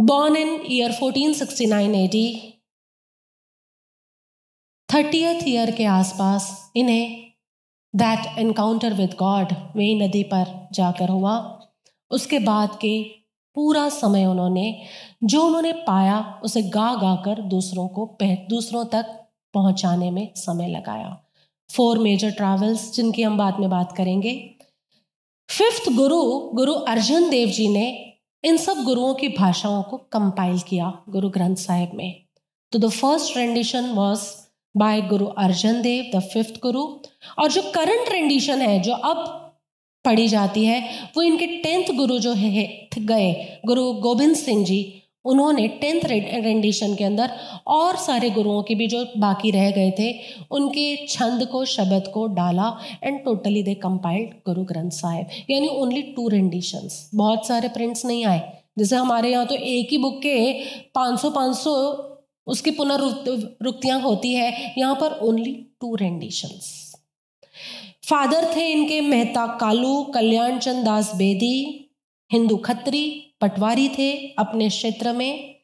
born in year 1469 AD, thirtieth year के आसपास इन्हें दैट एनकाउंटर विद गॉड वे नदी पर जाकर हुआ। उसके बाद के पूरा समय उन्होंने जो उन्होंने पाया उसे गा गा कर दूसरों को पह दूसरों तक पहुँचाने में समय लगाया। फोर मेजर ट्रैवल्स जिनकी हम बाद में बात करेंगे। फिफ्थ गुरु गुरु अर्जन देव जी ने इन सब गुरुओं की भाषाओं को कंपाइल किया गुरु ग्रंथ साहिब में। तो the first rendition was by Guru Arjan Dev the fifth गुरु। और जो करंट रेंडिशन है, जो अब पढ़ी जाती है, वो इनके टेंथ गुरु जो है गए, गुरु गोविंद सिंह जी। उन्होंने टेंथ रेंडिशन के अंदर और सारे गुरुओं के भी जो बाकी रह गए थे, उनके छंद को, शब्द को डाला and totally they compiled Guru Granth Sahib. यानी ओनली टू रेंडिशंस बहुत सारे प्रिंट्स नहीं आए। जैसे हमारे यहाँ तो एक ही बुक के 500 500 उसकी पुनरुक्तियाँ होती है। यहाँ पर ओनली टू रेंडिशंस फादर थे इनके मेहता कालू, कल्याण चंद दास बेदी, हिंदू खत्री पटवारी थे अपने क्षेत्र में।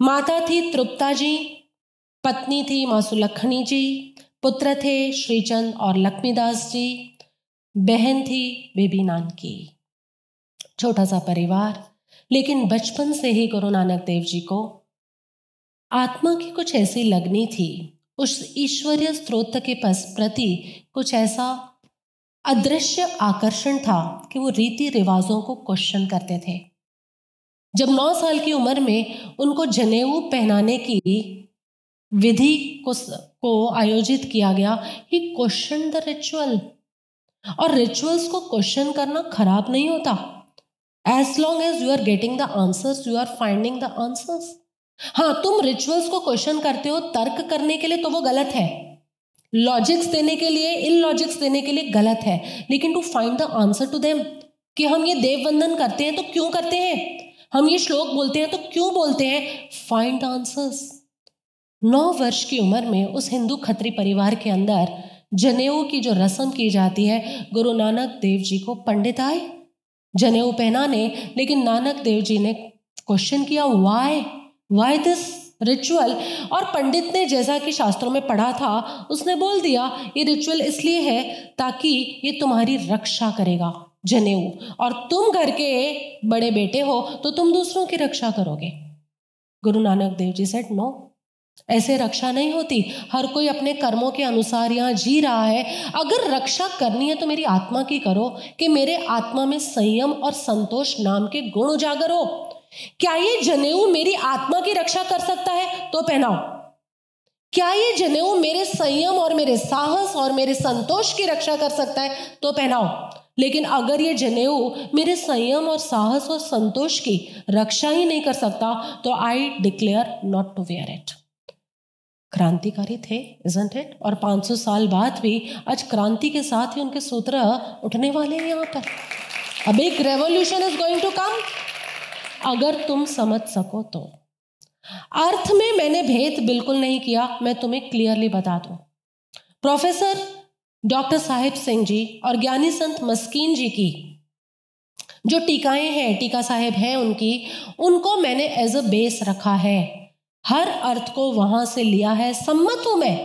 माता थी तृप्ता जी, पत्नी थी माँ सुलखनी जी, पुत्र थे श्रीचंद और लक्ष्मीदास जी, बहन थी बेबी नानकी। छोटा सा परिवार, लेकिन बचपन से ही गुरु नानक देव जी को आत्मा की कुछ ऐसी लगनी थी, उस ईश्वरीय स्त्रोत के प्रति कुछ ऐसा अदृश्य आकर्षण था कि वो रीति रिवाजों को क्वेश्चन करते थे। जब नौ साल की उम्र में उनको जनेऊ पहनाने की विधि को को आयोजित किया गया ही क्वेश्चन द रिचुअल और रिचुअल्स को क्वेश्चन करना खराब नहीं होता। As long as you are getting the answers you are finding the answers हाँ तुम रिचुअल्स को क्वेश्चन करते हो तर्क करने के लिए तो वो गलत है। लॉजिक्स देने के लिए इन लॉजिक्स देने के लिए गलत है। लेकिन to find the answer to them कि हम ये देव वंदन करते हैं तो क्यों करते हैं? हम ये श्लोक बोलते हैं तो क्यों बोलते हैं? फाइंड आंसर्स नौ वर्ष की उम्र में उस हिंदू खत्री परिवार के अंदर जनेऊ की जो रस्म की जाती है, गुरु नानक देव जी को पंडित आए। जनेऊ पहनाने, लेकिन नानक देव जी ने क्वेश्चन किया वाई वाई दिस रिचुअल और पंडित ने जैसा कि शास्त्रों में पढ़ा था, उसने बोल दिया, ये रिचुअल इसलिए है ताकि ये तुम्हारी रक्षा करेगा। जनेऊ। और तुम घर के बड़े बेटे हो तो तुम दूसरों की रक्षा करोगे। गुरु नानक देव जी सेट नो ऐसे रक्षा नहीं होती। हर कोई अपने कर्मों के अनुसार यहाँ जी रहा है। अगर रक्षा करनी है तो मेरी आत्मा की करो कि मेरे आत्मा में संयम और संतोष नाम के गुण उजागर हो। क्या ये जनेऊ मेरी आत्मा की रक्षा कर सकता है? तो पहनाओ। क्या ये जनेऊ मेरे संयम और मेरे साहस और मेरे संतोष की रक्षा कर सकता है? तो पहनाओ। लेकिन अगर ये जनेऊ मेरे संयम और साहस और संतोष की रक्षा ही नहीं कर सकता तो I declare not to wear it क्रांतिकारी थे इजंट इट और 500 साल बाद भी आज क्रांति के साथ ही उनके सूत्र उठने वाले हैं यहाँ पर। अब एक revolution is going to come अगर तुम समझ सको तो। अर्थ में मैंने भेद बिल्कुल नहीं किया, मैं तुम्हें क्लियरली बता दूँ। प्रोफेसर डॉक्टर साहिब सिंह जी और ज्ञानी संत मस्कीन जी की जो टीकाएँ हैं, टीका साहेब हैं उनकी, उनको मैंने एज अ बेस रखा है। हर अर्थ को वहाँ से लिया है। सम्मत हूँ मैं।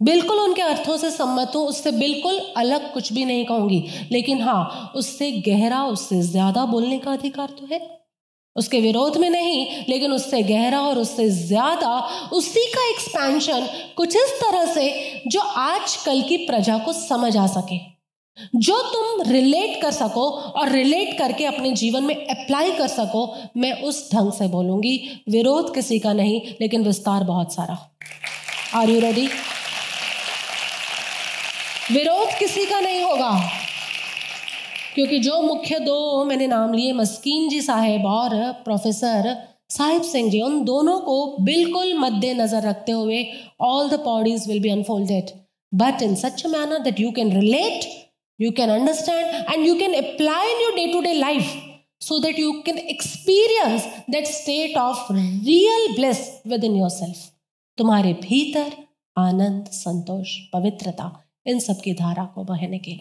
बिल्कुल उनके अर्थों से सम्मत हूँ। उससे बिल्कुल अलग कुछ भी नहीं कहूँगी। लेकिन हाँ उससे गहरा, उससे ज़्यादा बोलने का अधिकार तो है। उसके विरोध में नहीं, लेकिन उससे गहरा और उससे ज़्यादा उसी का एक्सपेंशन कुछ इस तरह से जो आज कल की प्रजा को समझ आ सके। जो तुम रिलेट कर सको और रिलेट करके अपने जीवन में अप्लाई कर सको, मैं उस ढंग से बोलूँगी, विरोध किसी का नहीं, लेकिन विस्तार बहुत सारा। आर यू रेडी विरोध किसी का नहीं होगा। क्योंकि जो मुख्य दो मैंने नाम लिए, मस्कीन जी साहेब और प्रोफेसर साहिब सिंह जी, उन दोनों को बिल्कुल मद्देनजर रखते हुए all the bodies will be unfolded but in such a manner that you can relate you can understand and you can apply in your day to day life so that you can experience that state of real bliss within yourself. तुम्हारे भीतर आनंद, संतोष, पवित्रता, इन सब की धारा को बहने के लिए।